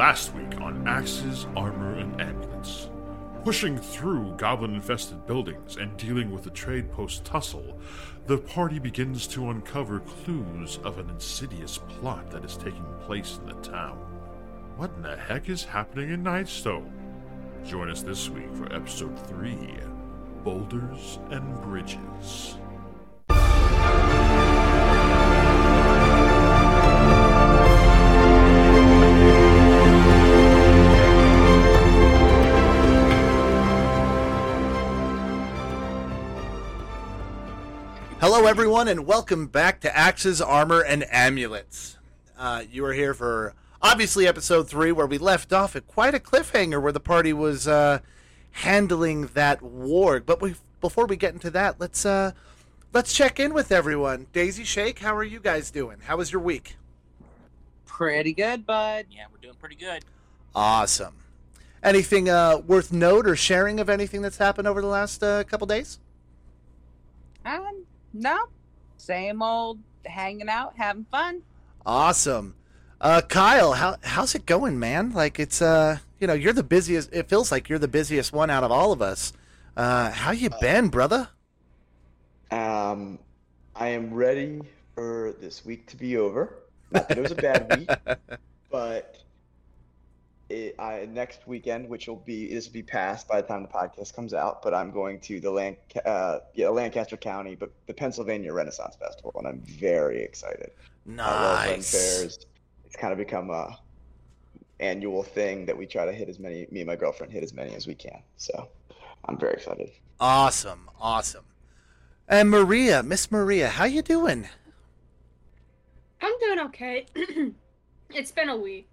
Last week on Axes, Armor, and Amulets. Pushing through goblin infested buildings and dealing with the trade post tussle, the party begins to uncover clues of an insidious plot that is taking place in the town. What in the heck is happening in Nightstone? Join us this week for episode 3 Boulders and Bridges. Hello, everyone, and welcome back to Axes, Armor, and Amulets. Uh, you are here for obviously episode three, where we left off at quite a cliffhanger, where the party was uh, handling that warg. But we, before we get into that, let's uh, let's check in with everyone. Daisy Shake, how are you guys doing? How was your week? Pretty good, bud. Yeah, we're doing pretty good. Awesome. Anything uh, worth note or sharing of anything that's happened over the last uh, couple days? Um, no, same old hanging out, having fun. Awesome. Uh, Kyle, how how's it going, man? Like it's uh, you know, you're the busiest. It feels like you're the busiest one out of all of us. Uh, how you been, brother? Um, I am ready for this week to be over. Not that it was a bad week, but it, I, next weekend, which will be this will be passed by the time the podcast comes out. But I'm going to the Lan- uh, yeah, Lancaster County, but the Pennsylvania Renaissance Festival, and I'm very excited. I love Nice. fairs. It's kind of become a annual thing that we try to hit as many. Me and my girlfriend hit as many as we can. So I'm very excited. Awesome, awesome. And Maria, Miss Maria, how you doing? I'm doing okay. it's been a week.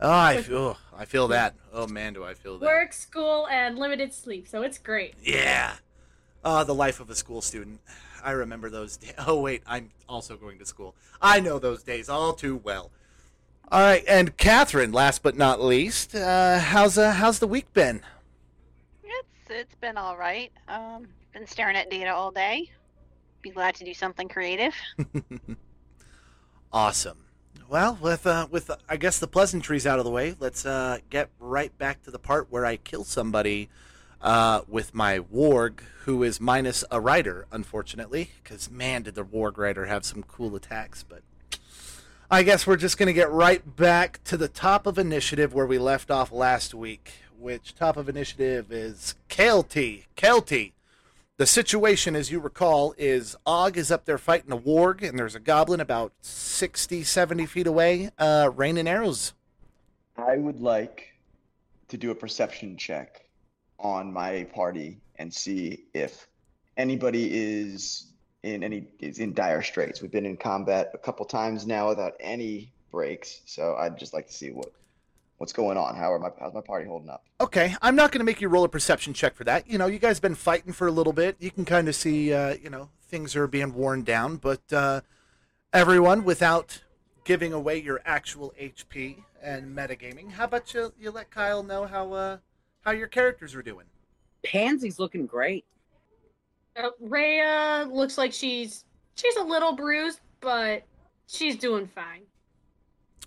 Oh, I feel, I feel that. Oh man, do I feel that? Work, school, and limited sleep, so it's great. Yeah. Uh, the life of a school student. I remember those days. Oh, wait, I'm also going to school. I know those days all too well. All right, and Catherine, last but not least, uh, how's uh, how's the week been? It's it's been all right. Um, been staring at data all day. Be glad to do something creative. Awesome. Well, with uh, with I guess the pleasantries out of the way, let's uh, get right back to the part where I kill somebody uh, with my warg, who is minus a rider, unfortunately, because man, did the warg rider have some cool attacks. But I guess we're just gonna get right back to the top of initiative where we left off last week. Which top of initiative is Kelty. Kelty. The situation, as you recall, is Og is up there fighting a warg, and there's a goblin about 60, 70 feet away, uh, raining arrows. I would like to do a perception check on my party and see if anybody is in any is in dire straits. We've been in combat a couple times now without any breaks, so I'd just like to see what what's going on. How are my how's my party holding up? Okay, I'm not going to make you roll a perception check for that. You know, you guys have been fighting for a little bit. You can kind of see, uh, you know, things are being worn down. But uh, everyone, without giving away your actual HP and metagaming, how about you, you let Kyle know how uh, how your characters are doing? Pansy's looking great. Uh, Rhea looks like she's she's a little bruised, but she's doing fine.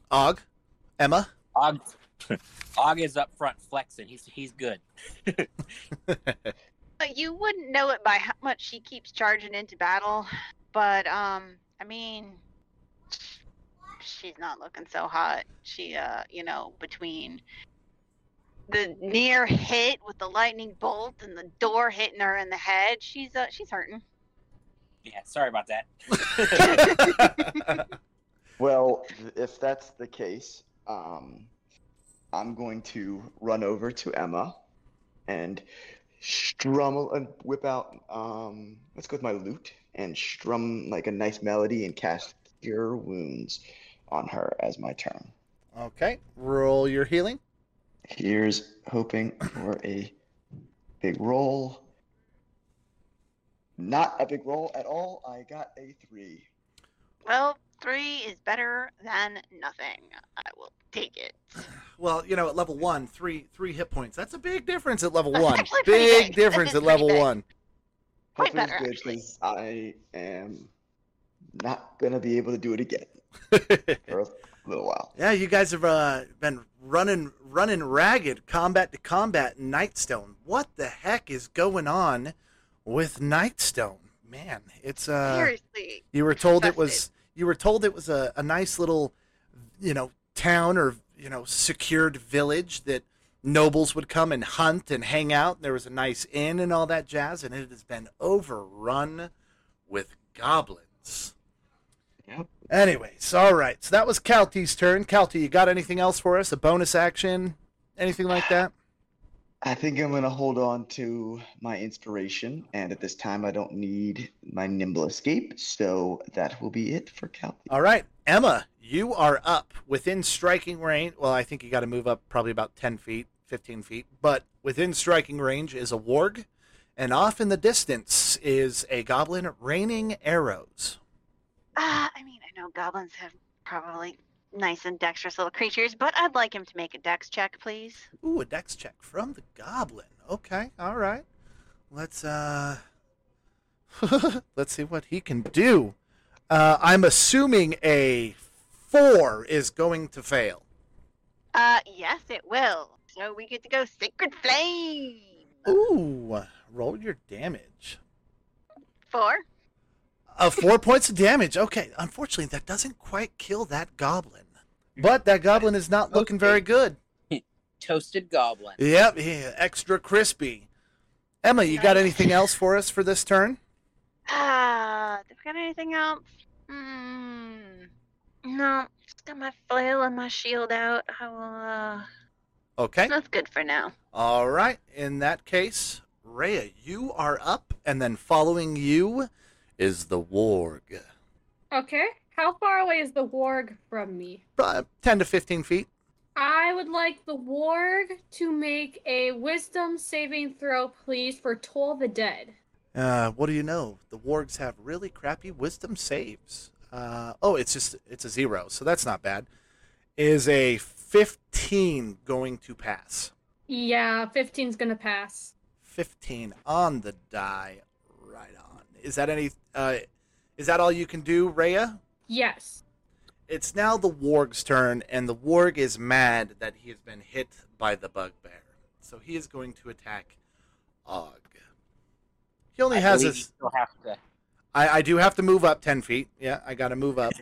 Og, Emma. Og, Og is up front flexing. He's he's good. But you wouldn't know it by how much she keeps charging into battle. But um, I mean, she's not looking so hot. She uh, you know, between the near hit with the lightning bolt and the door hitting her in the head, she's uh, she's hurting. Yeah, sorry about that. Well, if that's the case, um, I'm going to run over to Emma and strum and whip out. Um, let's go with my lute and strum like a nice melody and cast Cure Wounds on her as my turn. Okay, roll your healing. Here's hoping for a big roll. Not a big roll at all. I got a three. Well, three is better than nothing. I will take it. Well, you know, at level one, three three hit points. That's a big difference at level That's one. Big big. difference at level big. one. Quite Hopefully better, it's good actually. 'cause I am not gonna be able to do it again for, a little while. Yeah, you guys have uh, been running running ragged, combat to combat in Nightstone. What the heck is going on with Nightstone? Man, it's uh Seriously. you were told it was infested. You were told it was a, a nice little you know town or you know secured village that nobles would come and hunt and hang out. There was a nice inn and all that jazz, and it has been overrun with goblins. Yep. Anyways, all right. So that was Calty's turn. Calty, you got anything else for us? A bonus action? Anything like that? I think I'm gonna hold on to my inspiration, and at this time I don't need my nimble escape, so that will be it for Cal. All right, Emma, you are up within striking range. Well, I think you got to move up probably about 10 feet, 15 feet, but within striking range is a warg, and off in the distance is a goblin raining arrows. Uh, I mean, I know goblins have probably nice and dexterous little creatures, but I'd like him to make a dex check, please. Ooh, a dex check from the goblin. Okay, all right. Let's uh let's see what he can do. Uh, I'm assuming a four is going to fail. Uh, yes, it will. So we get to go Sacred Flame. Ooh, roll your damage. Four. Uh, four points of damage. Okay, unfortunately, that doesn't quite kill that goblin. But that goblin is not looking very good. Toasted goblin. Yep, yeah, extra crispy. Emma, you got anything else for us for this turn? Ah, do we got anything else? Hmm. No, just got my flail and my shield out. I will, uh, Okay. that's good for now. All right. In that case, Rhea, you are up, and then following you is the warg. Okay. How far away is the warg from me? Uh, 10 to 15 feet. I would like the warg to make a wisdom saving throw, please, for Toll the Dead. Uh, what do you know? The wargs have really crappy wisdom saves. Uh, oh, it's just it's a zero, so that's not bad. Is a 15 going to pass? Yeah, 15's gonna pass. 15 on the die. Right on. Is that any? Uh, is that all you can do, Rhea? Yes. It's now the warg's turn, and the warg is mad that he has been hit by the bugbear. So he is going to attack Og. He only I has believe a. you have to. I, I do have to move up 10 feet. Yeah, I got to move up.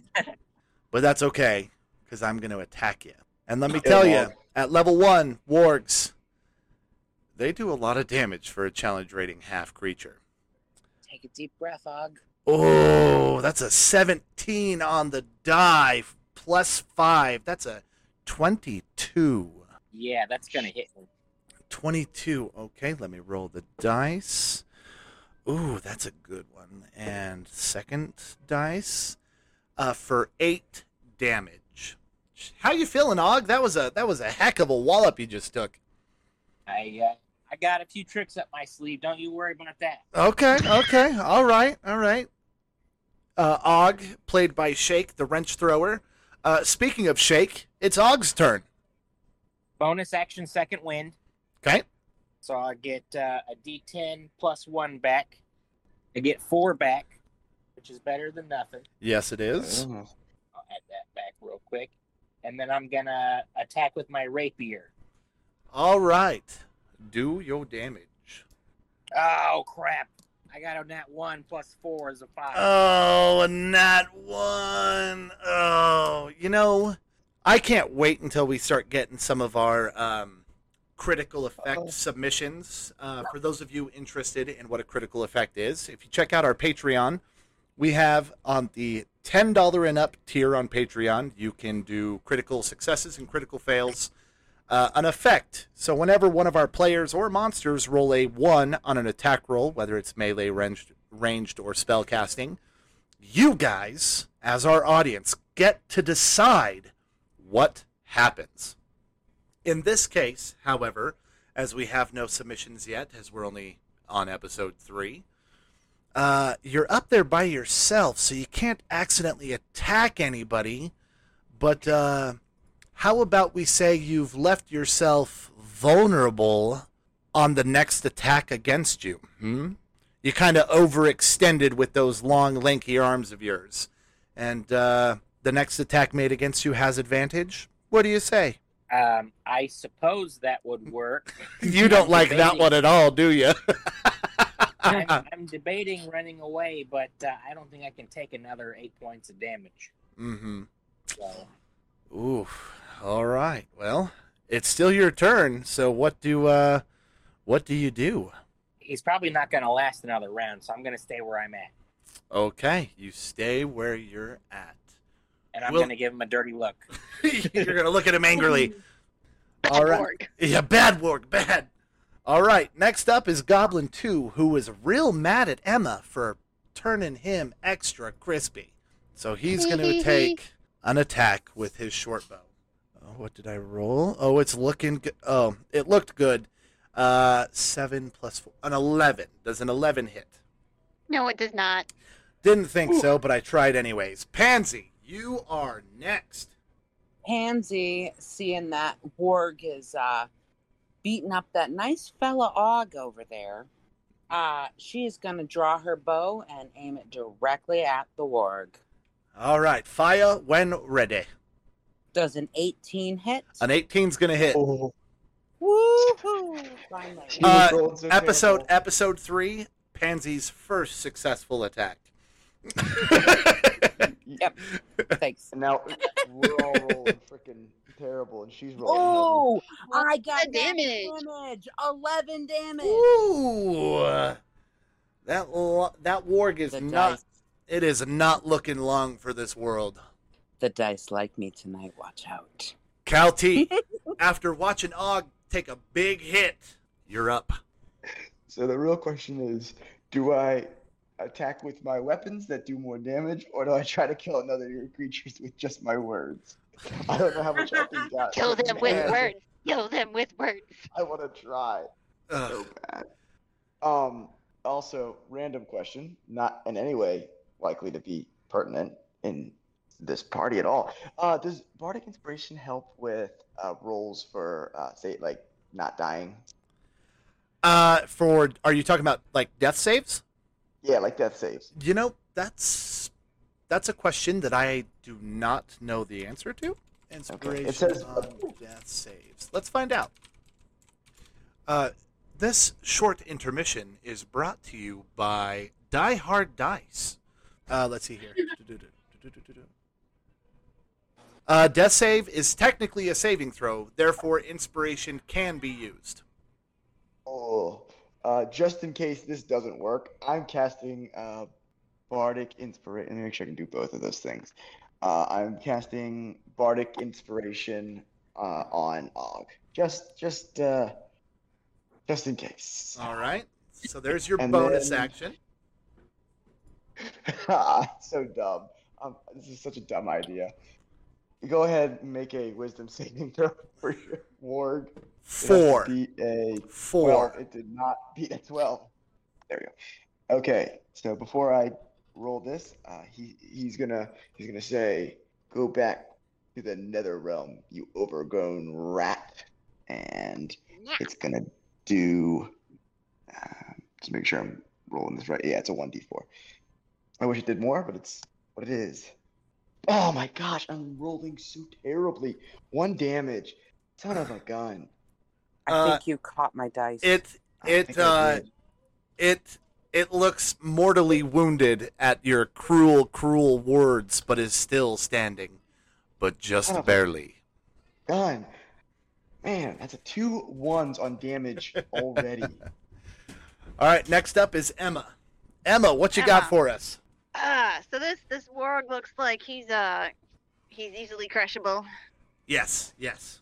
but that's okay, because I'm going to attack you. And let me tell you, at level 1, wargs, they do a lot of damage for a challenge rating half creature. Take a deep breath, Og. Oh, that's a 17 on the die, plus 5. That's a 22. Yeah, that's gonna hit me. 22. Okay, let me roll the dice. Ooh, that's a good one. And second dice uh, for 8 damage. How you feeling, Og? That was a that was a heck of a wallop you just took. I uh, I got a few tricks up my sleeve. Don't you worry about that. Okay, okay. All right, all right. Uh, Og, played by Shake, the wrench thrower. Uh, speaking of Shake, it's Og's turn. Bonus action, second wind. Okay. So I get uh, a D10 plus one back. I get four back, which is better than nothing. Yes, it is. Oh, I'll add that back real quick. And then I'm gonna attack with my rapier. All right. Do your damage. Oh crap! I got a nat one plus four is a five. Oh, not one. Oh, you know, I can't wait until we start getting some of our um, critical effect Uh-oh. submissions. Uh, for those of you interested in what a critical effect is, if you check out our Patreon, we have on the $10 and up tier on Patreon, you can do critical successes and critical fails. Uh, an effect. So whenever one of our players or monsters roll a one on an attack roll, whether it's melee, ranged, ranged or spell casting, you guys, as our audience, get to decide what happens. In this case, however, as we have no submissions yet, as we're only on episode three, uh, you're up there by yourself, so you can't accidentally attack anybody. But uh, how about we say you've left yourself vulnerable on the next attack against you? Hmm? You kind of overextended with those long, lanky arms of yours. And uh, the next attack made against you has advantage. What do you say? Um, I suppose that would work. You don't like that one at all, do you? I'm, I'm debating running away, but uh, I don't think I can take another eight points of damage. mm-hmm. So Ooh. All right. Well, it's still your turn. So what do uh, what do you do? he's probably not going to last another round, so I'm going to stay where I'm at, Okay, you stay where you're at. and I'm Well- going to give him a dirty look. you're gonna look at him angrily. Bad All right. org. Yeah, bad work, bad. All right, next up is Goblin 2, who is real mad at Emma for turning him extra crispy. So he's going to take an attack with his short bow. Oh, what did I roll? Oh, it's looking good. Oh, it looked good. Uh, 7 plus 4. An 11. Does an 11 hit? No, it does not. Didn't think so, but I tried anyways. Pansy, you are next. Pansy, seeing that Warg is uh, beating up that nice fella Og over there, uh, she is going to draw her bow and aim it directly at the Warg. All right, fire when ready. Does an 18 hit? An 18's going to hit. Oh, Woohoo! Finally. Uh, was rolling so episode terrible. episode three pansy's first successful attack Yep. Thanks. And now we're all rolling freaking terrible, and she's rolling. Oh, I got damage? damage. 11 damage. Ooh, that lo- that warg is The not dice, it is not looking long for this world the dice like me tonight. Watch out. cal t after watching og take a big hit you're up So the real question is, do I attack with my weapons that do more damage, or do I try to kill another of your creatures with just my words? I don't know how much I can got. Kill but them with words. Kill them with words. I want to try so bad. Um. Also, random question, not in any way likely to be pertinent in this party at all. Uh, does bardic inspiration help with uh, rolls for uh, say like not dying? uh for are you talking about like death saves Yeah, like death saves. you know that's that's a question that i do not know the answer to inspiration says- on death saves let's find out uh this short intermission is brought to you by Die Hard Dice. Uh, let's see here. Uh, death save is technically a saving throw, therefore inspiration can be used. Oh, uh, just in case this doesn't work, I'm casting uh, Bardic Inspiration. Let me make sure I can do both of those things. Uh, I'm casting Bardic Inspiration uh, on Og. Just, just, uh, just in case. All right. So there's your And bonus then- action. so dumb. Um, this is such a dumb idea. Go ahead and make a Wisdom saving throw for your warg. It has to Four. Beat a Four. 12. It did not beat a 12. There we go. Okay, so before I roll this, uh, he he's gonna he's gonna say, "Go back to the Nether Realm, you overgrown rat," and Yeah. it's gonna do. Uh, just make sure I'm rolling this right. Yeah, it's a one d4. I wish it did more, but it's what it is. Oh my gosh, I'm rolling so terribly. One damage. Son of a gun. I Uh, think you caught my dice. It I it uh it it looks mortally wounded at your cruel cruel words, but is still standing, but just Oh. barely. Gun. Man, that's a two ones on damage already. All right. Next up is Emma. Emma, what you got for us? Ah, so this this warg looks like he's uh he's easily crushable. Yes. Yes.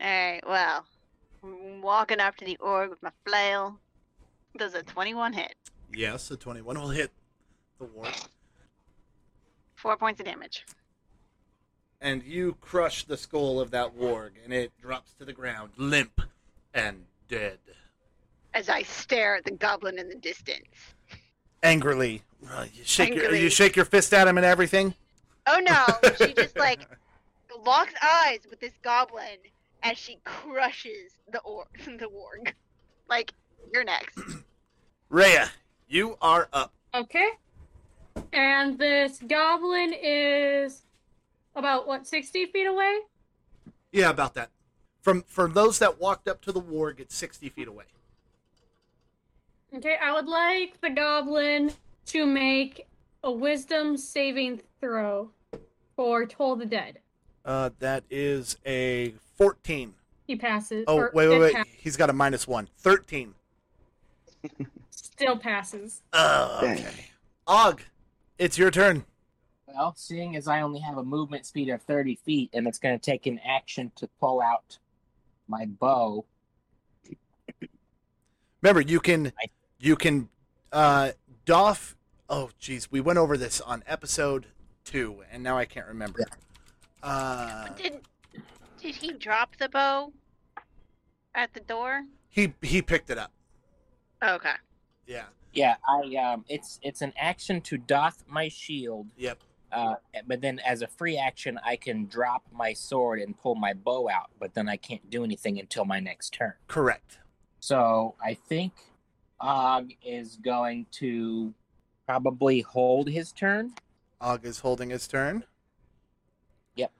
All right, well, I'm walking up to the org with my flail. Does a 21 hit? Yes. a twenty-one will hit the ward, Four points of damage. and you crush the skull of that warg, and it drops to the ground, limp and dead. As I stare at the goblin in the distance. Angrily, you shake your you shake your fist at him and everything. Oh no! She just like locks eyes with this goblin as she crushes the org, the warg. Like you're next. Rhea, you are up. Okay. And this goblin is about what, 60 feet away? Yeah, about that. From from those that walked up to the warg, it's sixty feet away. Okay, I would like the goblin to make a wisdom saving throw for Toll the Dead. Uh, that is a fourteen. He passes. Oh wait, wait, wait. pa- He's got a minus one. Thirteen. still passes. Uh, okay. Og, it's your turn. Well, seeing as I only have a movement speed of 30 feet and it's going to take an action to pull out my bow, Remember, you can I- you can uh doff. Oh, jeez, we went over this on episode two, and now I can't remember. Uh, Did did he drop the bow at the door? he he picked it up. Okay. Yeah. yeah, I um, it's it's an action to doff my shield, Yep. uh, but then as a free action, I can drop my sword and pull my bow out, but then I can't do anything until my next turn. Correct. So I think Og is going to probably hold his turn. Og is holding his turn. Yep.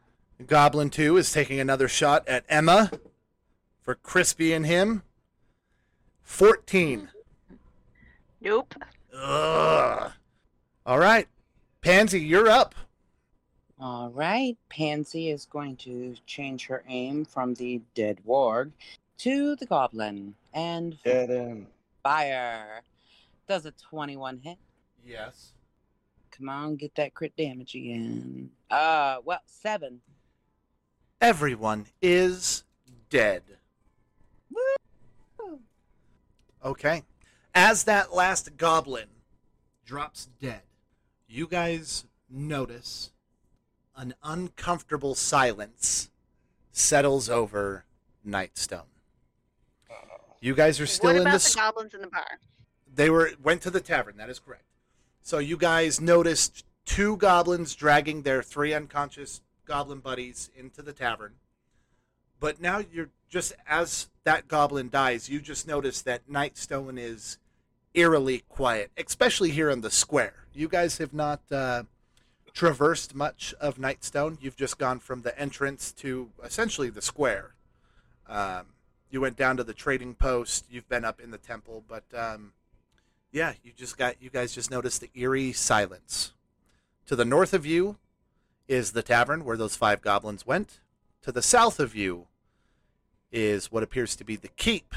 Goblin 2 is taking another shot at Emma for Crispy and him. 14. Nope. Ugh. All right. Pansy, you're up. All right. Pansy is going to change her aim from the dead warg to the goblin and Get him. Fire. Does a 21 hit? Yes. Come on, get that crit damage again. Uh, well, seven. Everyone is dead. Okay. As that last goblin drops dead, you guys notice an uncomfortable silence settles over Nightstone. You guys are still what in the, the goblins in the bar? they were went to the tavern, that is correct. So you guys noticed two goblins dragging their three unconscious goblin buddies into the tavern. But now you're just as that goblin dies, you just notice that Nightstone is eerily quiet, especially here in the square. You guys have not uh, traversed much of Nightstone. You've just gone from the entrance to essentially the square. Um, you went down to the trading post. You've been up in the temple, but um, yeah, you just got you guys just noticed the eerie silence. To the north of you is the tavern where those five goblins went. To the south of you is what appears to be the keep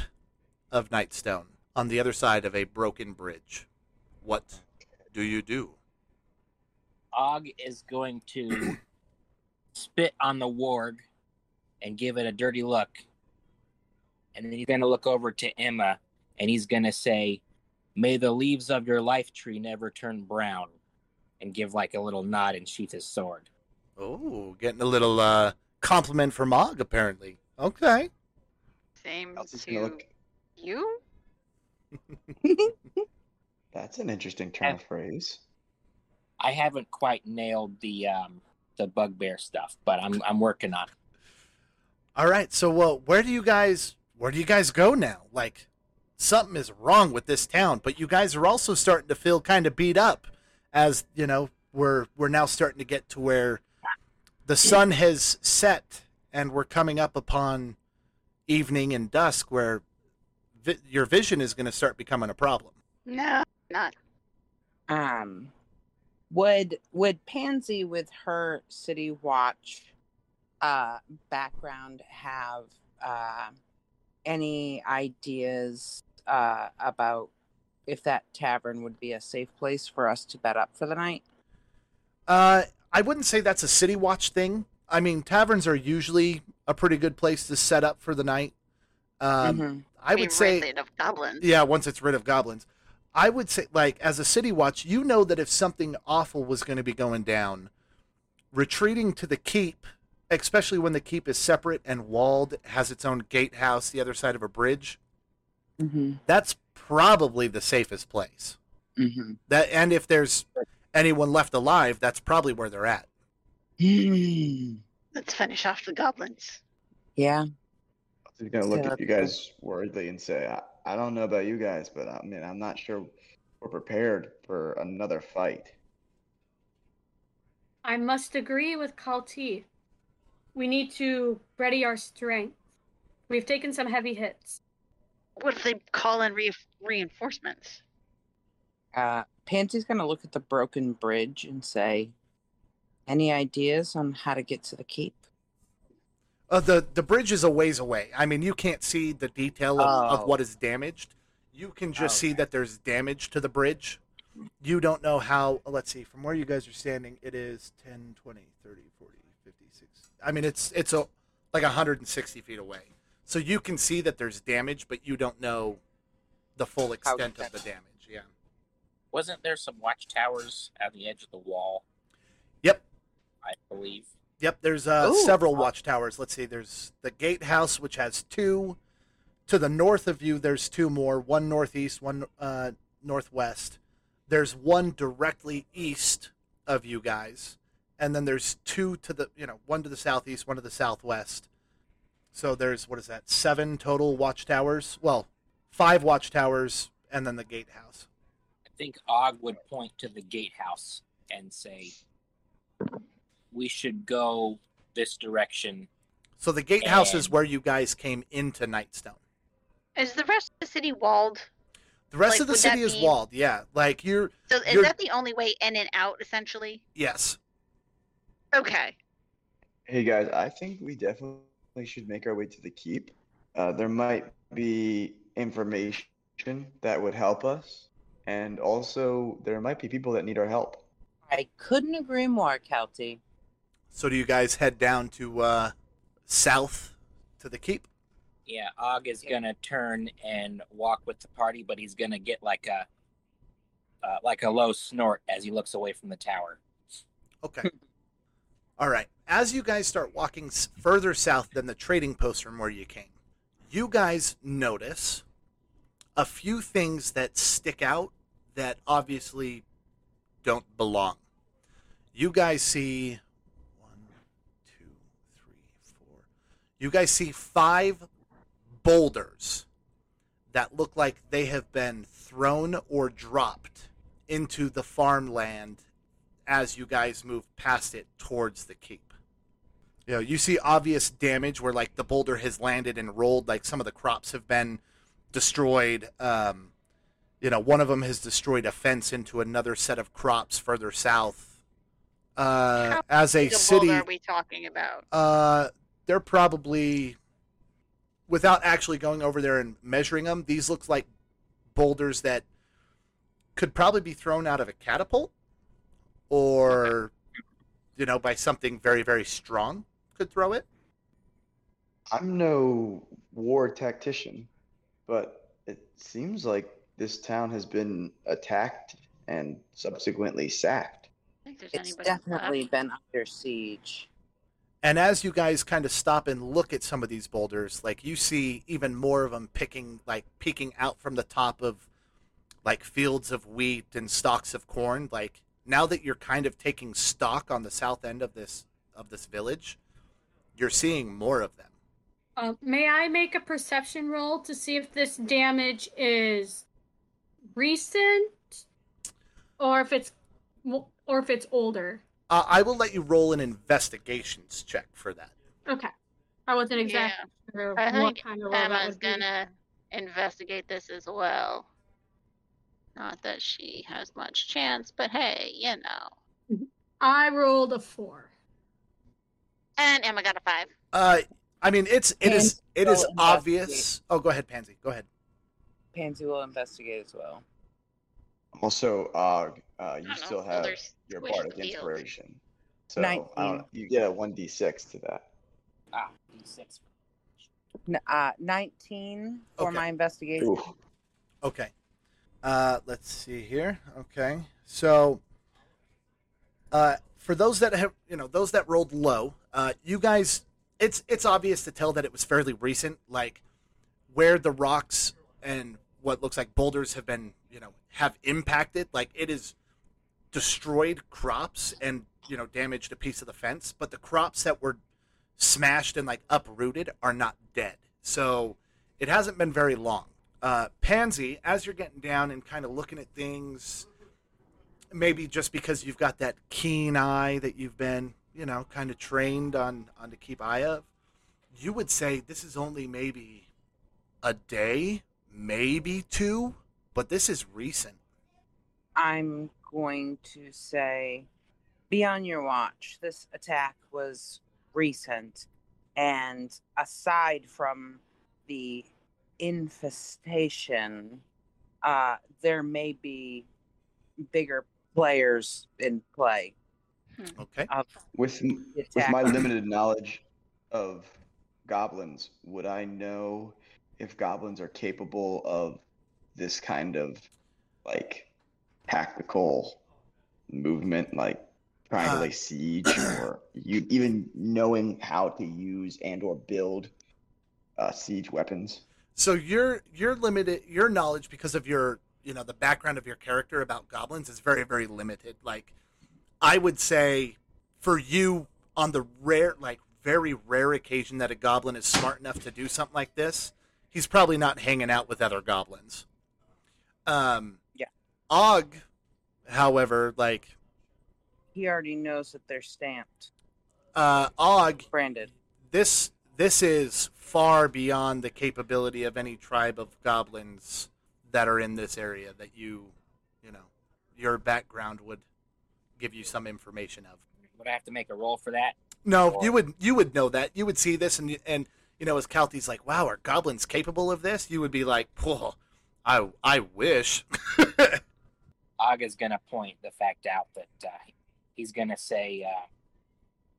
of Nightstone on the other side of a broken bridge. What do you do? Og is going to spit on the warg and give it a dirty look. And then he's going to look over to Emma and he's going to say, May the leaves of your life tree never turn brown. And give like a little nod and sheath his sword. Oh, getting a little uh, compliment from Og, apparently. Okay. Same How's this to gonna look? you? That's an interesting turn of phrase. I haven't quite nailed the um, the bugbear stuff, but I'm I'm working on it. All right. So, well, where do you guys where do you guys go now? Like, something is wrong with this town, but you guys are also starting to feel kind of beat up, as you know we're we're now starting to get to where the sun has set and we're coming up upon evening and dusk, where vi- your vision is going to start becoming a problem. No, not. Um, would would Pansy with her City Watch uh background have uh any ideas uh about if that tavern would be a safe place for us to bed up for the night? Uh, I wouldn't say that's a city watch thing. I mean, taverns are usually a pretty good place to set up for the night. Um, Mhm. I would say, of goblins. yeah, once it's rid of goblins. I would say, like, as a city watch, you know that if something awful was going to be going down, retreating to the keep, especially when the keep is separate and walled, has its own gatehouse the other side of a bridge, Mhm. that's probably the safest place. Mhm. That, and if there's anyone left alive, that's probably where they're at. Let's finish off the goblins. Yeah. He's gonna look Yeah, at you guys worriedly and say, I, "I don't know about you guys, but I mean, I'm not sure we're prepared for another fight." I must agree with Kalti. We need to ready our strength. We've taken some heavy hits. What if they call in re- reinforcements? Uh, Pansy's gonna look at the broken bridge and say, "Any ideas on how to get to the keep?" Uh, the the bridge is a ways away. I mean, you can't see the detail of, Oh. of what is damaged. You can just see that there's damage to the bridge. You don't know how. Let's see. From where you guys are standing, it is 10, 20, 30, 40, 50, 60. I mean, it's it's a like 160 feet away. So you can see that there's damage, but you don't know the full extent of the damage. Yeah. Wasn't there some watchtowers at the edge of the wall? Yep. I believe. Yep, there's uh, Ooh. several watchtowers. Let's see. There's the gatehouse, which has two. To the north of you, there's two more. One northeast, one uh, northwest. There's one directly east of you guys, and then there's two to the you know one to the southeast, one to the southwest. So there's what is that? Seven total watchtowers. Well, five watchtowers, and then the gatehouse. I think Og would point to the gatehouse and say, "We should go this direction." So the gatehouse is where you guys came into Nightstone. Is the rest of the city walled? The rest Like, of the would that city is be- walled. Yeah, like you're So is You're- that the only way in and out, essentially? yes. Okay. Hey guys, I think we definitely should make our way to the keep. Uh, there might be information that would help us, and also there might be people that need our help. I couldn't agree more, Kelty. So do you guys head down to uh, south to the keep? Yeah, Og is gonna turn and walk with the party, but he's gonna get like a uh, like a low snort as he looks away from the tower. Okay. All right. As you guys start walking further south than the trading post from where you came, you guys notice a few things that stick out that obviously don't belong. You guys see one, two, three, four. You guys see five boulders that look like they have been thrown or dropped into the farmland as you guys move past it towards the keep. You know, you see obvious damage where like the boulder has landed and rolled, like some of the crops have been destroyed. Um, you know, one of them has destroyed a fence into another set of crops further south. Uh, How as a city, are we talking about? uh, they're probably, without actually going over there and measuring them, these look like boulders that could probably be thrown out of a catapult, or, you know, by something very very strong could throw it. I'm no war tactician, but it seems like this town has been attacked and subsequently sacked. I think there's It's definitely left. been under siege. And as you guys kind of stop and look at some of these boulders, like you see even more of them picking, like peeking out from the top of like fields of wheat and stalks of corn. Like now that you're kind of taking stock on the south end of this of this village, you're seeing more of them. Uh, may I make a perception roll to see if this damage is recent or if it's or if it's older? Uh, I will let you roll an investigations check for that. Okay. I wasn't exactly sure I what think kind of roll that Emma's gonna investigate this as well. Not that she has much chance, but hey, you know. I rolled a four. And Emma got a five. Uh, I mean, it's it is Pansy it is obvious. Oh, go ahead, Pansy. Go ahead. Pansy will investigate as well. Also, uh, uh, you I don't know, still have boulders your squish bardic the inspiration, so I don't, Nineteen. you get a one d six to that. Ah, D6. N- uh, 19 for Okay. my investigation. Ooh. Okay. Uh, let's see here. Okay. So, uh, for those that have, you know, those that rolled low, uh, you guys, it's it's obvious to tell that it was fairly recent. Like where the rocks and what looks like boulders have been, you know, have impacted. Like it is destroyed crops and you know damaged a piece of the fence, but the crops that were smashed and like uprooted are not dead. So it hasn't been very long. Uh, Pansy, as you're getting down and kind of looking at things, maybe just because you've got that keen eye that you've been, you know, kind of trained on on to keep eye of, you would say this is only maybe a day, maybe two, but this is recent. I'm going to say be on your watch. This attack was recent, and aside from the infestation, uh, there may be bigger players in play. Okay. Of With with my limited knowledge of goblins, would I know if goblins are capable of this kind of like tactical movement, like trying to Uh. lay siege, or you even knowing how to use and or build uh, siege weapons? So your your limited your knowledge because of your you know the background of your character about goblins is very very limited. Like I would say for you on the rare like very rare occasion that a goblin is smart enough to do something like this, he's probably not hanging out with other goblins. Um Yeah. Og, however, like He already knows that they're stamped, uh Og branded. this this is far beyond the capability of any tribe of goblins that are in this area that you you know your background would give you some information of Would I have to make a roll for that? no Or- you would you would know that you would see this and and you know as Kalti's like wow are goblins capable of this you would be like whoa i i wish Aga's going to point the fact out that uh, he's going to say uh,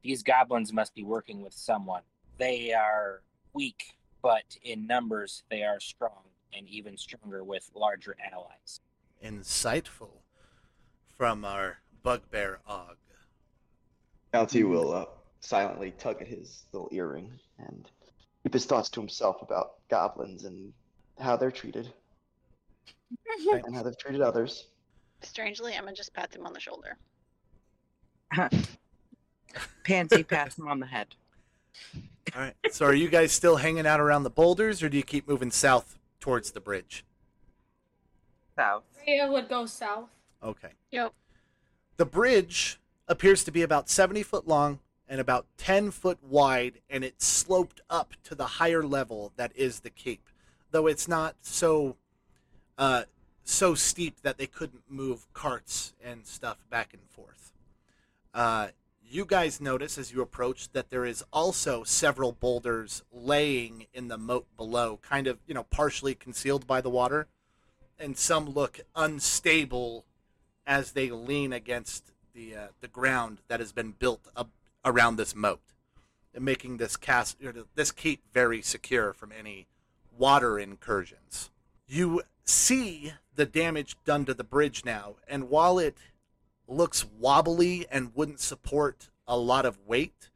these goblins must be working with someone. They are weak, but in numbers they are strong, and even stronger with larger allies. insightful from our bugbear Og Alti will uh, silently tug at his little earring and keep his thoughts to himself about goblins and how they're treated and how they've treated others. Strangely, Emma just pats him on the shoulder. Pansy pats him on the head. All right so are you guys still hanging out around the boulders or do you keep moving south towards the bridge South. Rhea would go south. Okay. Yep. The bridge appears to be about 70 foot long and about 10 foot wide, and it's sloped up to the higher level that is the cape, Though it's not so uh, so steep that they couldn't move carts and stuff back and forth. Uh, you guys notice as you approach that there is also several boulders laying in the moat below, kind of, you know, partially concealed by the water and some look unstable as they lean against the uh, the ground that has been built up around this moat, and making this cast or this keep very secure from any water incursions. You see the damage done to the bridge now, and while it looks wobbly and wouldn't support a lot of weight,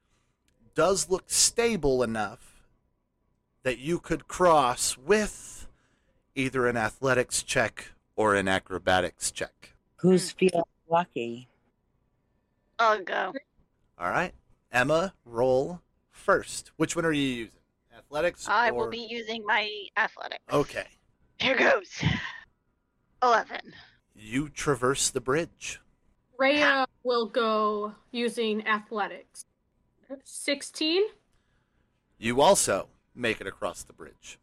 does look stable enough that you could cross with either an athletics check or an acrobatics check. Who's feeling lucky? I'll go. All right. Emma, roll first. Which one are you using? Athletics? I or... will be using my athletics. Okay. Here goes. Eleven. You traverse the bridge. Rhea will go using athletics. 16. You also make it across the bridge.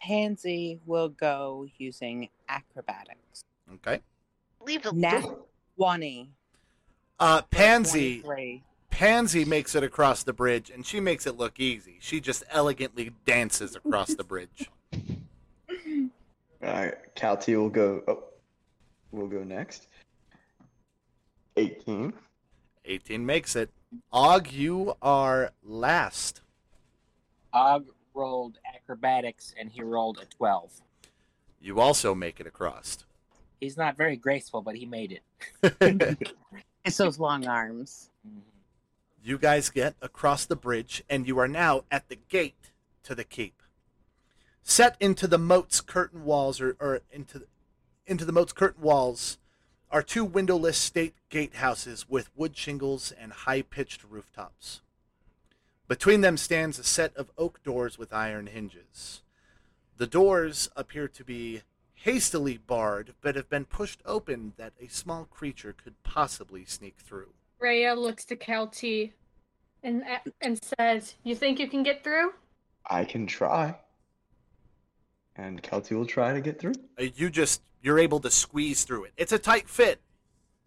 Pansy will go using acrobatics. Okay. Leave the Nat 20. Uh, Pansy, Pansy makes it across the bridge, and she makes it look easy. She just elegantly dances across the bridge. All right, Calty will go. Oh, will go next. Eighteen. 18 makes it. Og, you are last. Og rolled acrobatics, and he rolled a 12. You also make it across. He's not very graceful, but he made it. It's those long arms. Mm-hmm. You guys get across the bridge, and you are now at the gate to the keep. Set into the moat's curtain walls, or, or into into the moat's curtain walls, are two windowless state gatehouses with wood shingles and high-pitched rooftops. Between them stands a set of oak doors with iron hinges. The doors appear to be hastily barred but have been pushed open that a small creature could possibly sneak through. Rhea looks to Kelty and and says, "You think you can get through?" I can try. And Kelty will try to get through. Uh, You just you're able to squeeze through it. It's a tight fit,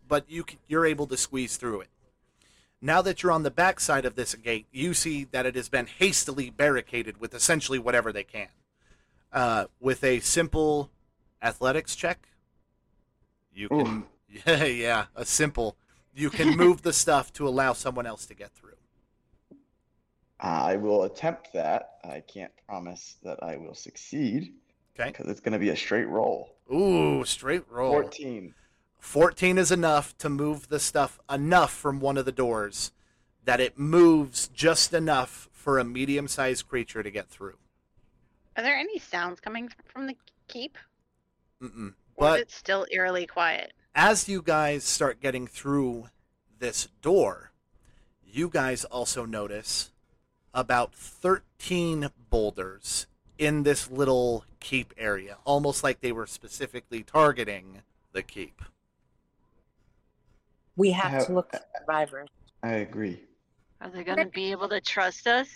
but you can, you're able to squeeze through it. Now that you're on the backside of this gate, you see that it has been hastily barricaded with essentially whatever they can. Uh, with a simple athletics check, you can yeah, yeah, a simple. You can move the stuff to allow someone else to get through. I will attempt that. I can't promise that I will succeed Okay. because it's going to be a straight roll. Ooh, straight roll. 14. 14 is enough to move the stuff enough from one of the doors that it moves just enough for a medium sized creature to get through. Are there any sounds coming from the keep? Mm-mm. Or But is it still eerily quiet? as you guys start getting through this door, you guys also notice about 13 boulders in this little keep area, almost like they were specifically targeting the keep. We have have- to look for survivors. I agree. Are they going to be able to trust us?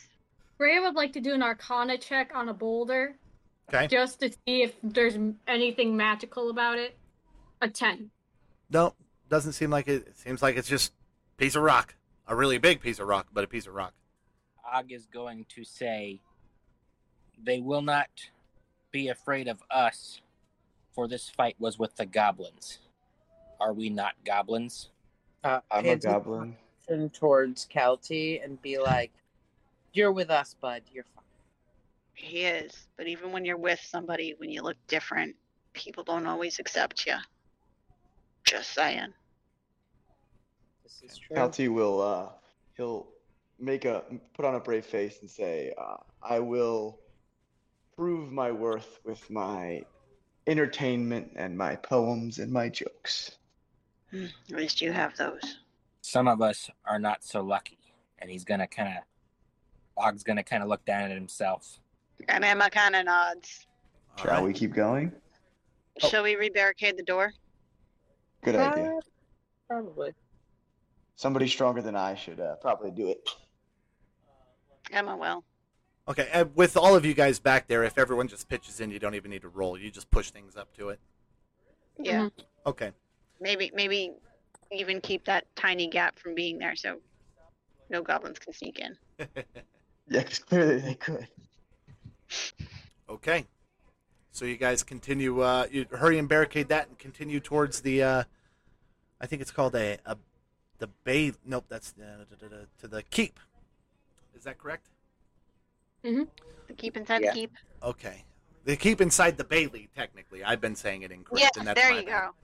Rhea would like to do an Arcana check on a boulder, Okay? just to see if there's anything magical about it. A ten. No, doesn't seem like it. It seems like it's just a piece of rock. A really big piece of rock, but a piece of rock. Og is going to say, They will not be afraid of us, for this fight was with the goblins. Are we not goblins? Uh, I'm a goblin. turn towards Kelty and be like, "You're with us, bud. You're fine." He is. But even when you're with somebody, when you look different, people don't always accept you. Just saying. This is true. Kelty will, uh, he'll make a, put on a brave face and say, uh, I will prove my worth with my entertainment and my poems and my jokes. Hmm, At least you have those. Some of us are not so lucky. And he's going to kind of, Og's going to kind of look down at himself. And Emma kind of nods. All Shall right. we keep going? Oh. Shall we rebarricade the door? Good idea. Uh, Probably. Somebody stronger than I should uh, probably do it. Emma will. Okay, and with all of you guys back there, if everyone just pitches in, you don't even need to roll. You just push things up to it. Yeah. Mhm. Okay. Maybe maybe even keep that tiny gap from being there so no goblins can sneak in. Yeah, because clearly they could. Okay. So you guys continue. Uh, you hurry and barricade that, and continue towards the. Uh, I think it's called a, a the bay. Nope, that's uh, to the keep. Is that correct? The keep inside Yeah. the keep. Okay. The keep inside the Bailey. Technically, I've been saying it incorrect, Yeah, and that's there you bad. go.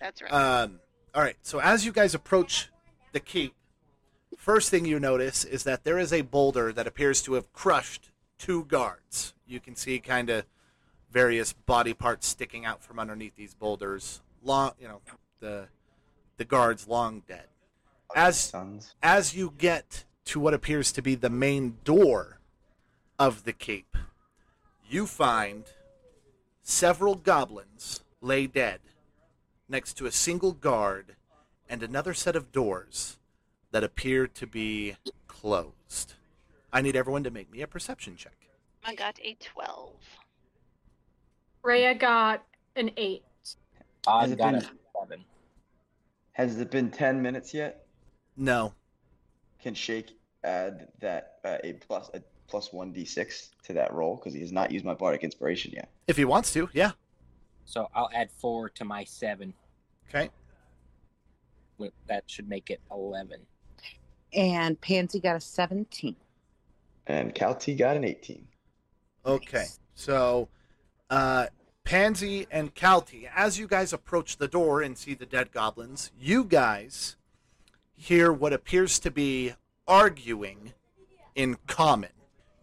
That's right. Um, all right. So as you guys approach the keep, first thing you notice is that there is a boulder that appears to have crushed two guards. You can see kind of various body parts sticking out from underneath these boulders. Long, you know, the the guards long dead. As as you get to what appears to be the main door of the keep, you find several goblins lay dead next to a single guard and another set of doors that appear to be closed. I need everyone to make me a perception check. I got a 12. Rhea got an eight. Og Has it got a been- seven. Has it been 10 minutes yet? No. Can Shake add that uh, a plus a plus one d6 to that roll because he has not used my bardic inspiration yet. If he wants to, yeah. So I'll add four to my seven. Okay. That should make it 11. And Pansy got a 17. And Calty got an 18. Okay. So, uh, Pansy and Calty, as you guys approach the door and see the dead goblins, you guys hear what appears to be arguing in common.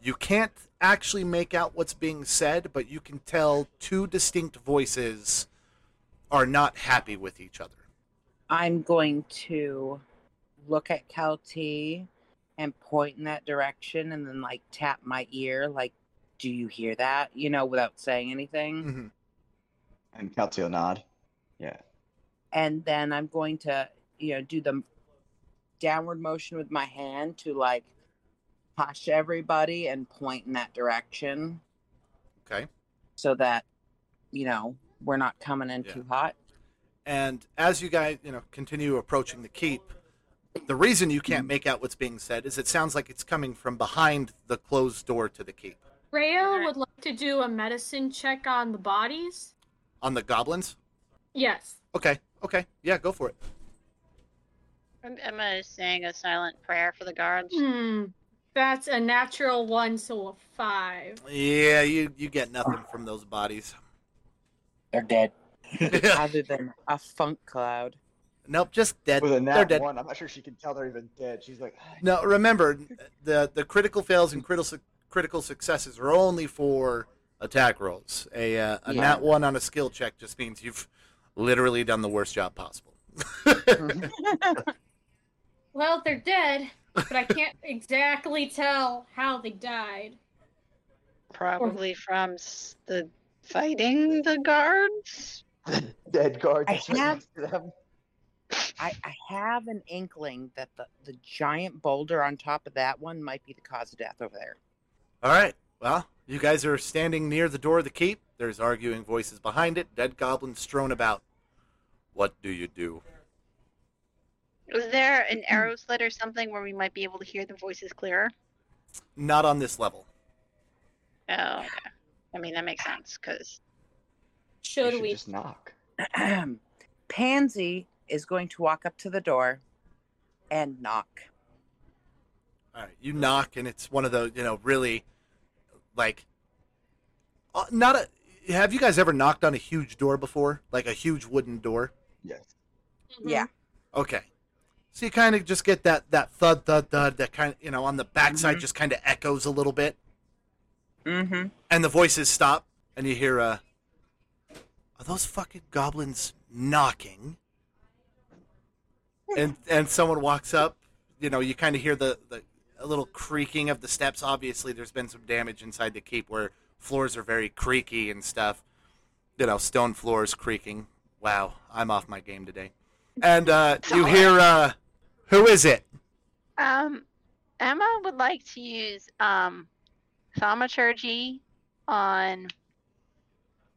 You can't actually make out what's being said, but you can tell two distinct voices are not happy with each other. I'm going to look at Kelty and point in that direction and then like tap my ear like do you hear that? You know, without saying anything. Mm-hmm. And Calcio nod. Yeah. and then I'm going to, you know, do the downward motion with my hand to like hush everybody and point in that direction Okay. so that, you know, we're not coming in Yeah. too hot. And as you guys, you know, continue approaching the keep, the reason you can't make out what's being said is it sounds like it's coming from behind the closed door to the keep. Rhea would like to do a medicine check on the bodies. On the goblins? Yes. Okay. Okay. Yeah, go for it. Emma is saying a silent prayer for the guards. Hmm. That's a natural one, so a five. Yeah, you you get nothing from those bodies. They're dead. Other than a funk cloud. nope, just dead. With a They're dead. one, I'm not sure she can tell they're even dead. She's like, No, remember the the critical fails and critical su- critical successes are only for attack rolls. A uh, a Yeah. nat one on a skill check just means you've literally done the worst job possible. Well, they're dead, but I can't exactly tell how they died. Probably from s- the fighting the guards. dead guards I right have- next to them. I, I have an inkling that the, the giant boulder on top of that one might be the cause of death over there. All right. Well, you guys are standing near the door of the keep. There's arguing voices behind it. Dead goblins strewn about. What do you do? Was there an arrow slit or something where we might be able to hear the voices clearer? Not on this level. Oh, okay. I mean, that makes sense because Should should we? just knock. Pansy is going to walk up to the door and knock. All right, you knock, and it's one of those, you know, really, like, uh, not a. Have you guys ever knocked on a huge door before, like a huge wooden door? Yes. Mhm. Yeah. Okay, so you kind of just get that that thud thud thud that kind of you know on the backside just kind of echoes a little bit, Mm-hmm. and the voices stop, and you hear uh, are those fucking goblins knocking? And and someone walks up, you know, you kind of hear the the a little creaking of the steps. Obviously, there's been some damage inside the keep where floors are very creaky and stuff. You know, stone floors creaking. Wow, I'm off my game today. And uh, you hear, uh, who is it? um, Emma would like to use um, thaumaturgy on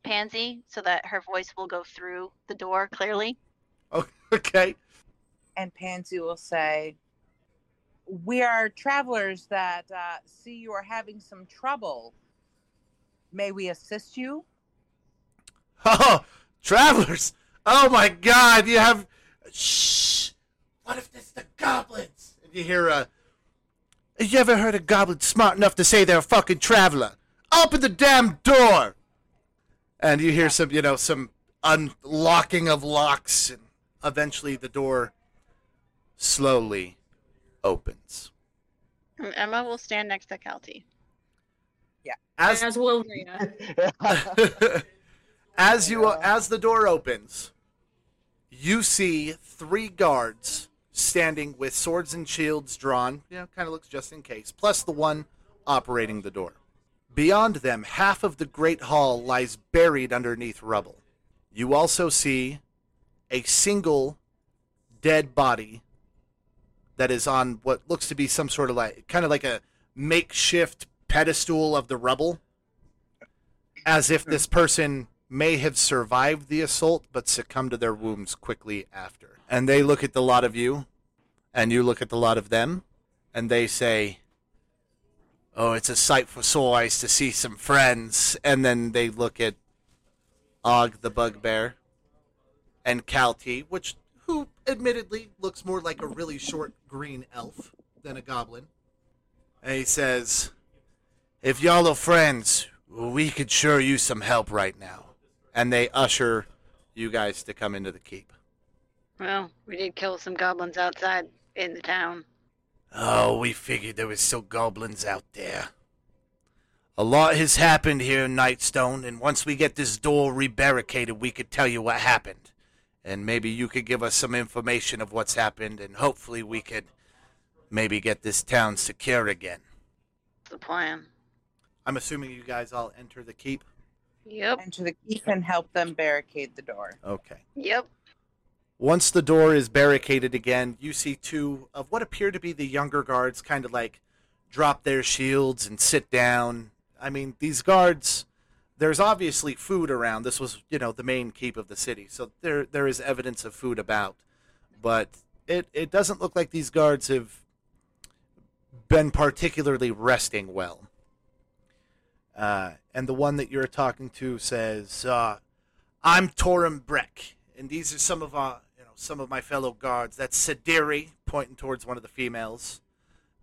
Pansy so that her voice will go through the door clearly. Oh, okay. And Pansy will say, We are travelers that uh, see you are having some trouble. May we assist you? Oh, travelers! Oh my God! You have. Shh! What if it's the goblins? And you hear uh, a. Have you ever heard a goblin smart enough to say they're a fucking traveler? Open the damn door! And you hear some, you know, some unlocking of locks, and eventually the door slowly opens. Mm, Emma will stand next to Kelty. As As will Rhea. as you as the door opens, you see three guards standing with swords and shields drawn. You know, kind of looks just in case. Plus the one operating the door. Beyond them, half of the great hall lies buried underneath rubble. You also see a single dead body that is on what looks to be some sort of like kind of like a makeshift pedestal of the rubble as if this person may have survived the assault but succumbed to their wounds quickly after. And they look at the lot of you, and you look at the lot of them, and they say, Oh, it's a sight for sore eyes to see some friends. And then they look at Og the Bugbear and Calty, which who admittedly looks more like a really short green elf than a goblin. And he says, If y'all are friends, we could sure use some help right now. And they usher you guys to come into the keep. Well, we did kill some goblins outside in the town. Oh, we figured there was still goblins out there. A lot has happened here in Nightstone, and once we get this door rebarricaded, we could tell you what happened. And maybe you could give us some information of what's happened, and hopefully we could maybe get this town secure again. That's the plan. I'm assuming you guys all enter the keep. Yep. enter the keep and help them barricade the door. Okay. Yep. Once the door is barricaded again, you see two of what appear to be the younger guards kind of like drop their shields and sit down. I mean, these guards, there's obviously food around. This was, you know, the main keep of the city, so there there is evidence of food about. But it it doesn't look like these guards have been particularly resting well. Uh, and the one that you're talking to says, uh, "I'm Torem Breck, and these are some of our, know, some of my fellow guards. That's Sadiri, pointing towards one of the females.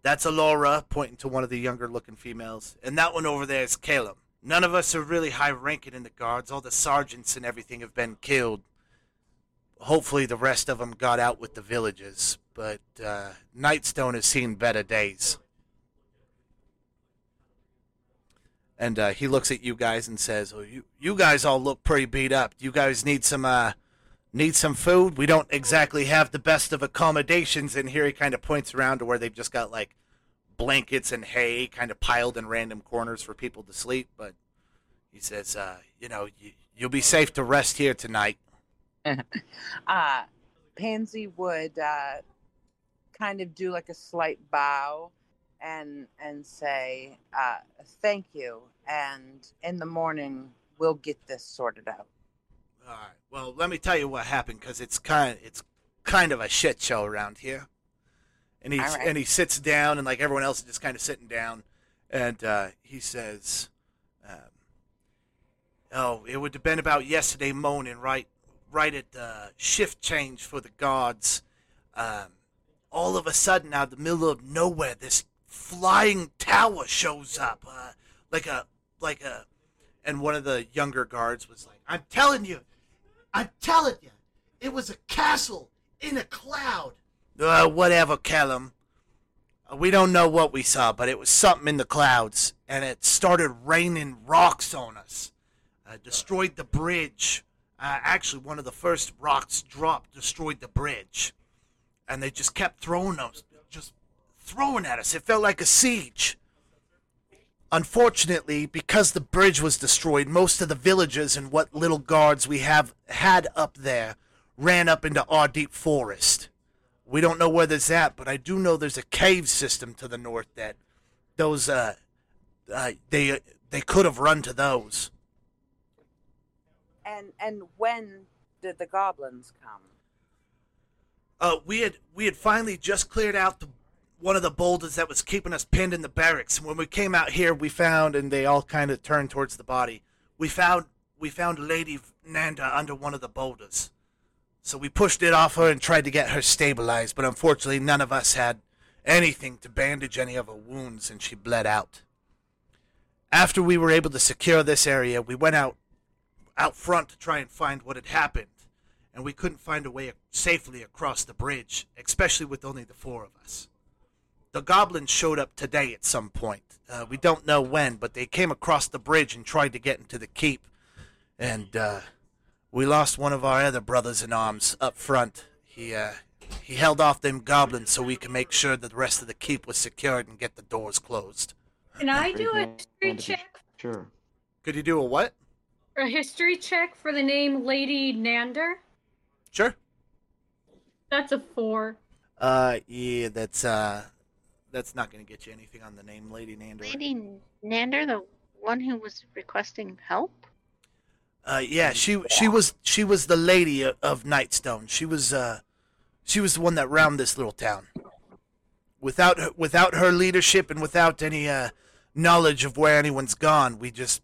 That's Alara, pointing to one of the younger-looking females, and that one over there is Caleb. None of us are really high-ranking in the guards. All the sergeants and everything have been killed. Hopefully, the rest of them got out with the villages, but uh, Nightstone has seen better days." and uh, he looks at you guys and says, "Oh, you you guys all look pretty beat up. You guys need some uh need some food. We don't exactly have the best of accommodations." And here he kind of points around to where they've just got like blankets and hay kind of piled in random corners for people to sleep. But he says, uh, "You know, you, you'll be safe to rest here tonight." uh, Pansy would uh, kind of do like a slight bow and and say uh, thank you, and in the morning we'll get this sorted out. All right. Well, let me tell you what happened because it's kind it's kind of a shit show around here. And All right. and he sits down and like everyone else is just kind of sitting down, and uh, he says, um, "Oh, it would have been about yesterday morning, right? Right at the shift change for the guards. Um, all of a sudden, out of the middle of nowhere, this flying tower shows up, uh, like a like a." And one of the younger guards was like, "I'm telling you, I'm telling you, it was a castle in a cloud." Uh, whatever, Callum. Uh, we don't know what we saw, but it was something in the clouds, and it started raining rocks on us. Uh, destroyed the bridge. Uh, actually, one of the first rocks dropped, destroyed the bridge, and they just kept throwing us, just throwing at us. It felt like a siege. Unfortunately, because the bridge was destroyed, most of the villagers and what little guards we have had up there ran up into our deep forest. We don't know where there's at, but I do know there's a cave system to the north that those uh, uh they they could have run to those. And and when did the goblins come? Uh, we had we had finally just cleared out the one of the boulders that was keeping us pinned in the barracks. And when we came out here, we found, and they all kind of turned towards the body. We found we found Lady Nanda under one of the boulders. So we pushed it off her and tried to get her stabilized, but unfortunately, none of us had anything to bandage any of her wounds, and she bled out. After we were able to secure this area, we went out out front to try and find what had happened, and we couldn't find a way safely across the bridge, especially with only the four of us. The goblins showed up today at some point. Uh, we don't know when, but they came across the bridge and tried to get into the keep, and uh, we lost one of our other brothers in arms up front. He uh, he held off them goblins so we could make sure that the rest of the keep was secured and get the doors closed. Can I do a history man to be check? Sure. Could you do a what? A history check for the name Lady Nandar? Sure. That's a four. Uh, yeah, that's uh, that's not gonna get you anything on the name, Lady Nandar. Lady Nandar, the one who was requesting help? Uh, yeah, she she was she was the lady of, of Nightstone. She was uh, she was the one that ran this little town. Without her, without her leadership and without any uh knowledge of where anyone's gone, we just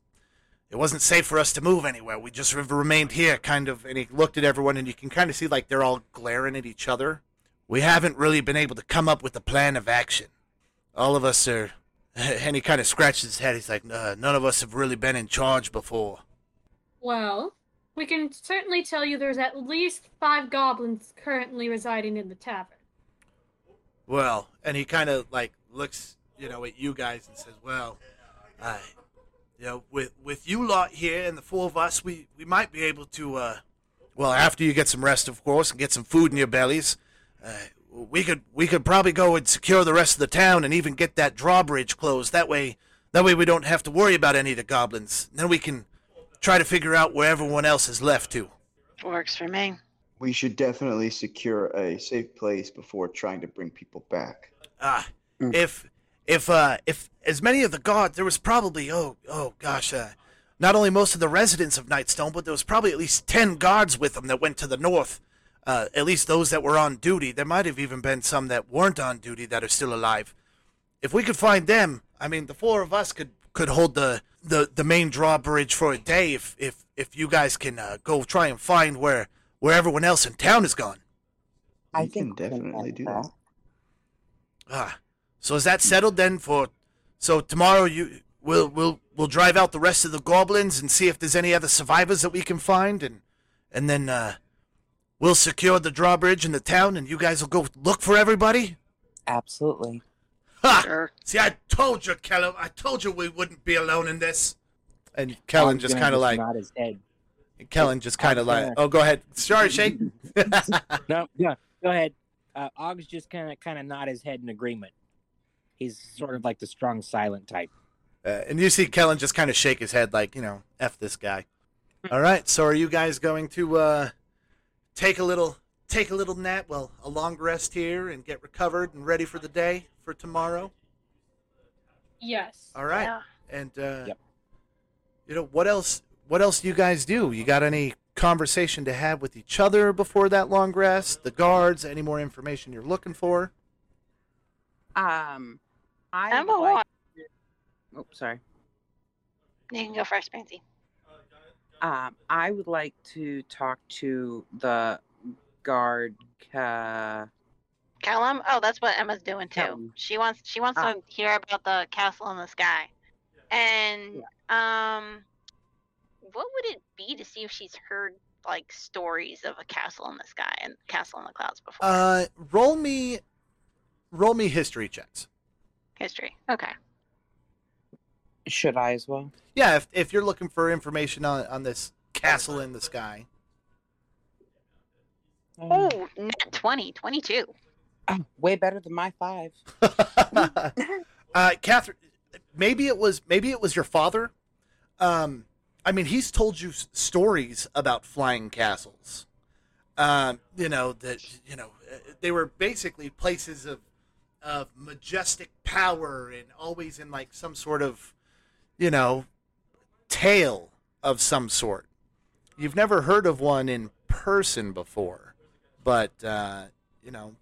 it wasn't safe for us to move anywhere. We just re- remained here, kind of. And he looked at everyone, and you can kind of see like they're all glaring at each other. We haven't really been able to come up with a plan of action. All of us are, and he kind of scratches his head. He's like, uh, none of us have really been in charge before. Well, we can certainly tell you there's at least five goblins currently residing in the tavern. Well, and he kind of like looks, you know, at you guys and says, "Well, I, you know, with with you lot here and the four of us, we we might be able to, uh, well, after you get some rest, of course, and get some food in your bellies, uh, we could we could probably go and secure the rest of the town and even get that drawbridge closed. That way, that way we don't have to worry about any of the goblins. Then we can try to figure out where everyone else is left to. Works for me. We should definitely secure a safe place before trying to bring people back. Ah, Mm. if if uh if as many of the guards, there was probably oh oh gosh, uh, not only most of the residents of Nightstone, but there was probably at least ten guards with them that went to the north. Uh, at least those that were on duty. There might have even been some that weren't on duty that are still alive. If we could find them, I mean, the four of us could could hold the the, the main drawbridge for a day. If if if you guys can uh, go try and find where where everyone else in town is gone. I We can definitely do do that. Ah, so is that settled then? For so tomorrow you we'll we'll we'll drive out the rest of the goblins and see if there's any other survivors that we can find, and and then uh, we'll secure the drawbridge in the town, and you guys will go look for everybody. Absolutely. Ha! Sure. See, I told you, Kellen. I told you we wouldn't be alone in this. And Kellen Og's just kind of like nod his head. Kellen just kind of like, oh, go ahead. Sorry, Shake. No, yeah, go ahead. Uh, Og's just kind of kind of nod his head in agreement. He's sort of like the strong silent type. Uh, and you see Kellen just kind of shake his head like, you know, F this guy. All right, so are you guys going to uh, take a little take a little nap, well, a long rest here and get recovered and ready for the day for tomorrow? Yes. All right. Yeah. And uh, Yep. you know, what else what else do you guys do? You got any conversation to have with each other before that long rest? The guards, any more information you're looking for? Um, I Number would one. like. Oh, sorry. You can go first, Pansy. Um, I would like to talk to the guard. Uh, Callum? Oh, that's what Emma's doing too. Callum. She wants she wants Ah. to hear about the castle in the sky. And um what would it be to see if she's heard like stories of a castle in the sky and castle in the clouds before? Uh, roll me roll me history checks. History. Okay. Should I as well? Yeah, if, if you're looking for information on, on this castle in the sky. Um, Oh, net 20, 22. oh, way better than my five. uh, Catherine, maybe it was maybe it was your father. Um, I mean, he's told you s- stories about flying castles. Um, you know that you know uh, they were basically places of of majestic power and always in like some sort of you know tale of some sort. You've never heard of one in person before, but uh, you know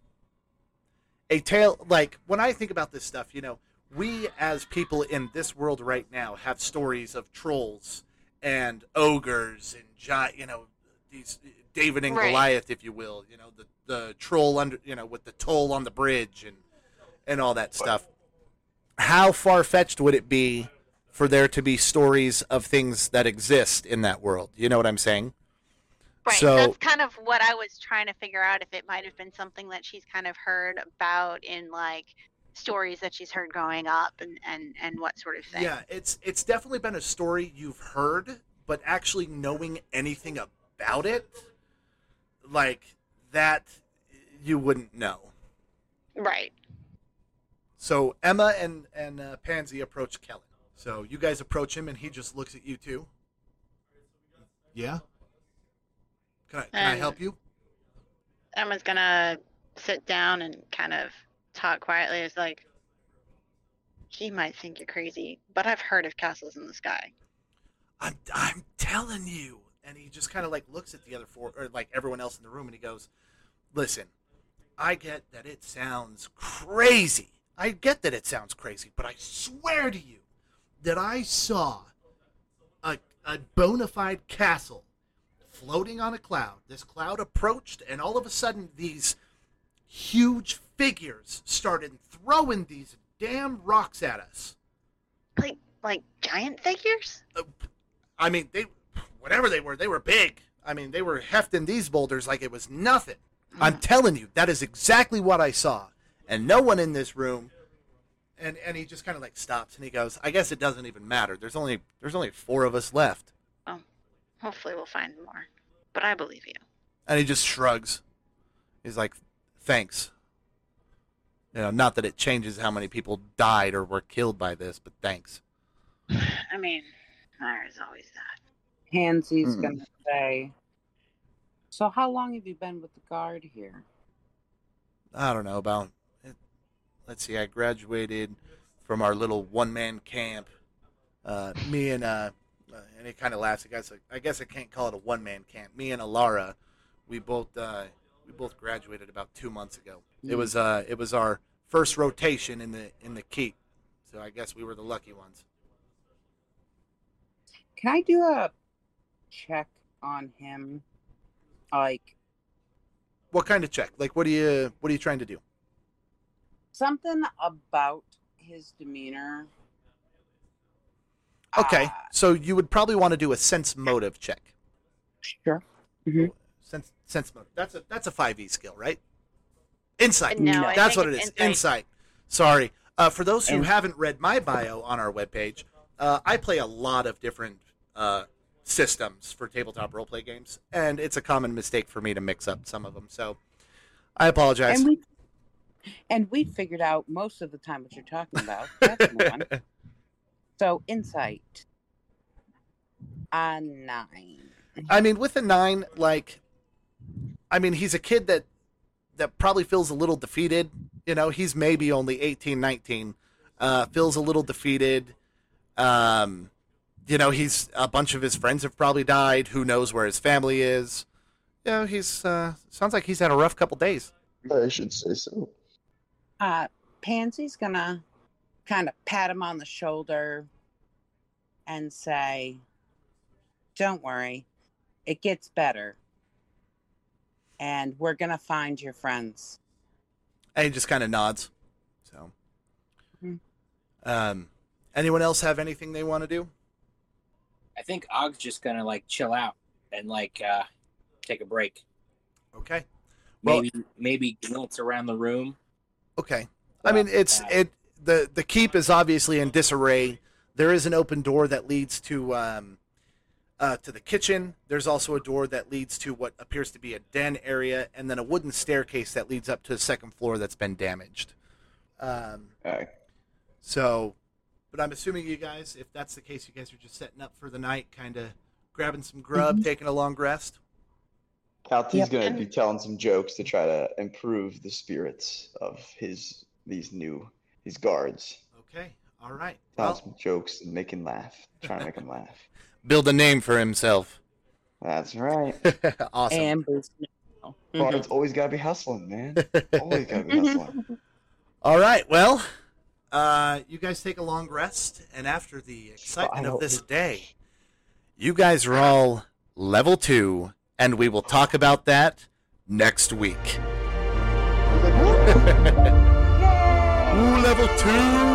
a tale like when I think about this stuff, you know, we as people in this world right now have stories of trolls and ogres and giant, you know, these David and Right. Goliath, if you will, you know, the the troll under, you know, with the toll on the bridge and and all that stuff. How far fetched would it be for there to be stories of things that exist in that world? You know what I'm saying? Right. So- That's kind of what I was trying to figure out if it might have been something that she's kind of heard about in like stories that she's heard growing up and and and what sort of thing. Yeah, it's it's definitely been a story you've heard, but actually knowing anything about it, like that, you wouldn't know. Right. So Emma and and uh, Pansy approach Kellen. So you guys approach him, and he just looks at you too. Yeah. Can I can I Um, help you? Emma's gonna sit down and kind of talk quietly. It's like he might think you're crazy, but I've heard of castles in the sky. I'm I'm telling you. And he just kind of like looks at the other four or like everyone else in the room and he goes, "Listen, I get that it sounds crazy. I get that it sounds crazy, but I swear to you that I saw a a bona fide castle floating on a cloud. This cloud approached and all of a sudden these huge figures started throwing these damn rocks at us. Like like giant figures? Uh, I mean, they whatever they were, they were big. I mean, they were hefting these boulders like it was nothing. I'm mm. telling you, that is exactly what I saw. And no one in this room and and he just kind of like stops and he goes, "I guess it doesn't even matter. There's only there's only 4 of us left." Hopefully we'll find more. But I believe you. And he just shrugs. He's like, "Thanks." You know, not that it changes how many people died or were killed by this, but thanks. I mean, there's always that. Hansy's Hmm. gonna say. So how long have you been with the guard here? I don't know about. Let's see. I graduated from our little one man camp. Uh, me and uh, uh, and it kind of laughs. I guess I guess I can't call it a one man camp. Me and Alara, we both uh, we both graduated about two months ago. It was uh it was our first rotation in the in the keep, so I guess we were the lucky ones. Can I do a check on him? Like What kind of check? Like, what are you what are you trying to do? Something about his demeanor. Okay, Uh, so you would probably want to do a sense motive check. sure. Mhm. Sense sense motive. That's a that's a five E skill, right? Insight. No, I That's think what it's. Insight. insight. Sorry. Uh, for those who haven't read my bio on our webpage, uh, I play a lot of different uh, systems for tabletop roleplay games, and it's a common mistake for me to mix up some of them. So I apologize. And we and we figured out most of the time what you're talking about. That's one. So insight. A nine. I mean, with a nine, like, I mean, he's a kid that that probably feels a little defeated. You know, he's maybe only 18, 19. Uh, feels a little defeated. Um, you know, he's a bunch of his friends have probably died. Who knows where his family is? You know, he's uh, sounds like he's had a rough couple days. I should say so. Uh Pansy's gonna kind of pat him on the shoulder and say, Don't worry, it gets better. And we're gonna find your friends. And he just kind of nods. So, Mhm. um, anyone else have anything they want to do? I think Og's just gonna like chill out and like uh take a break. Okay. Well- Maybe maybe glance around the room. Okay. I mean, it's it. the The keep is obviously in disarray. There is an open door that leads to um, uh, to the kitchen. There's also a door that leads to what appears to be a den area, and then a wooden staircase that leads up to the second floor that's been damaged. Um, Alright. so, but I'm assuming you guys, if that's the case, you guys are just setting up for the night, kind of grabbing some grub, taking a long rest. Kalti's Yep. gonna be telling some jokes to try to improve the spirits of his these new these guards. Okay. All right. Telling Well, some jokes and making laugh, trying to make him laugh. build a name for himself. That's right. awesome. And boost- Guards always gotta be hustling, man. Always gotta be hustling. All right. Well, uh, you guys take a long rest, and after the excitement of this day, you guys are all level two, and we will talk about that next week. Ooh, level two!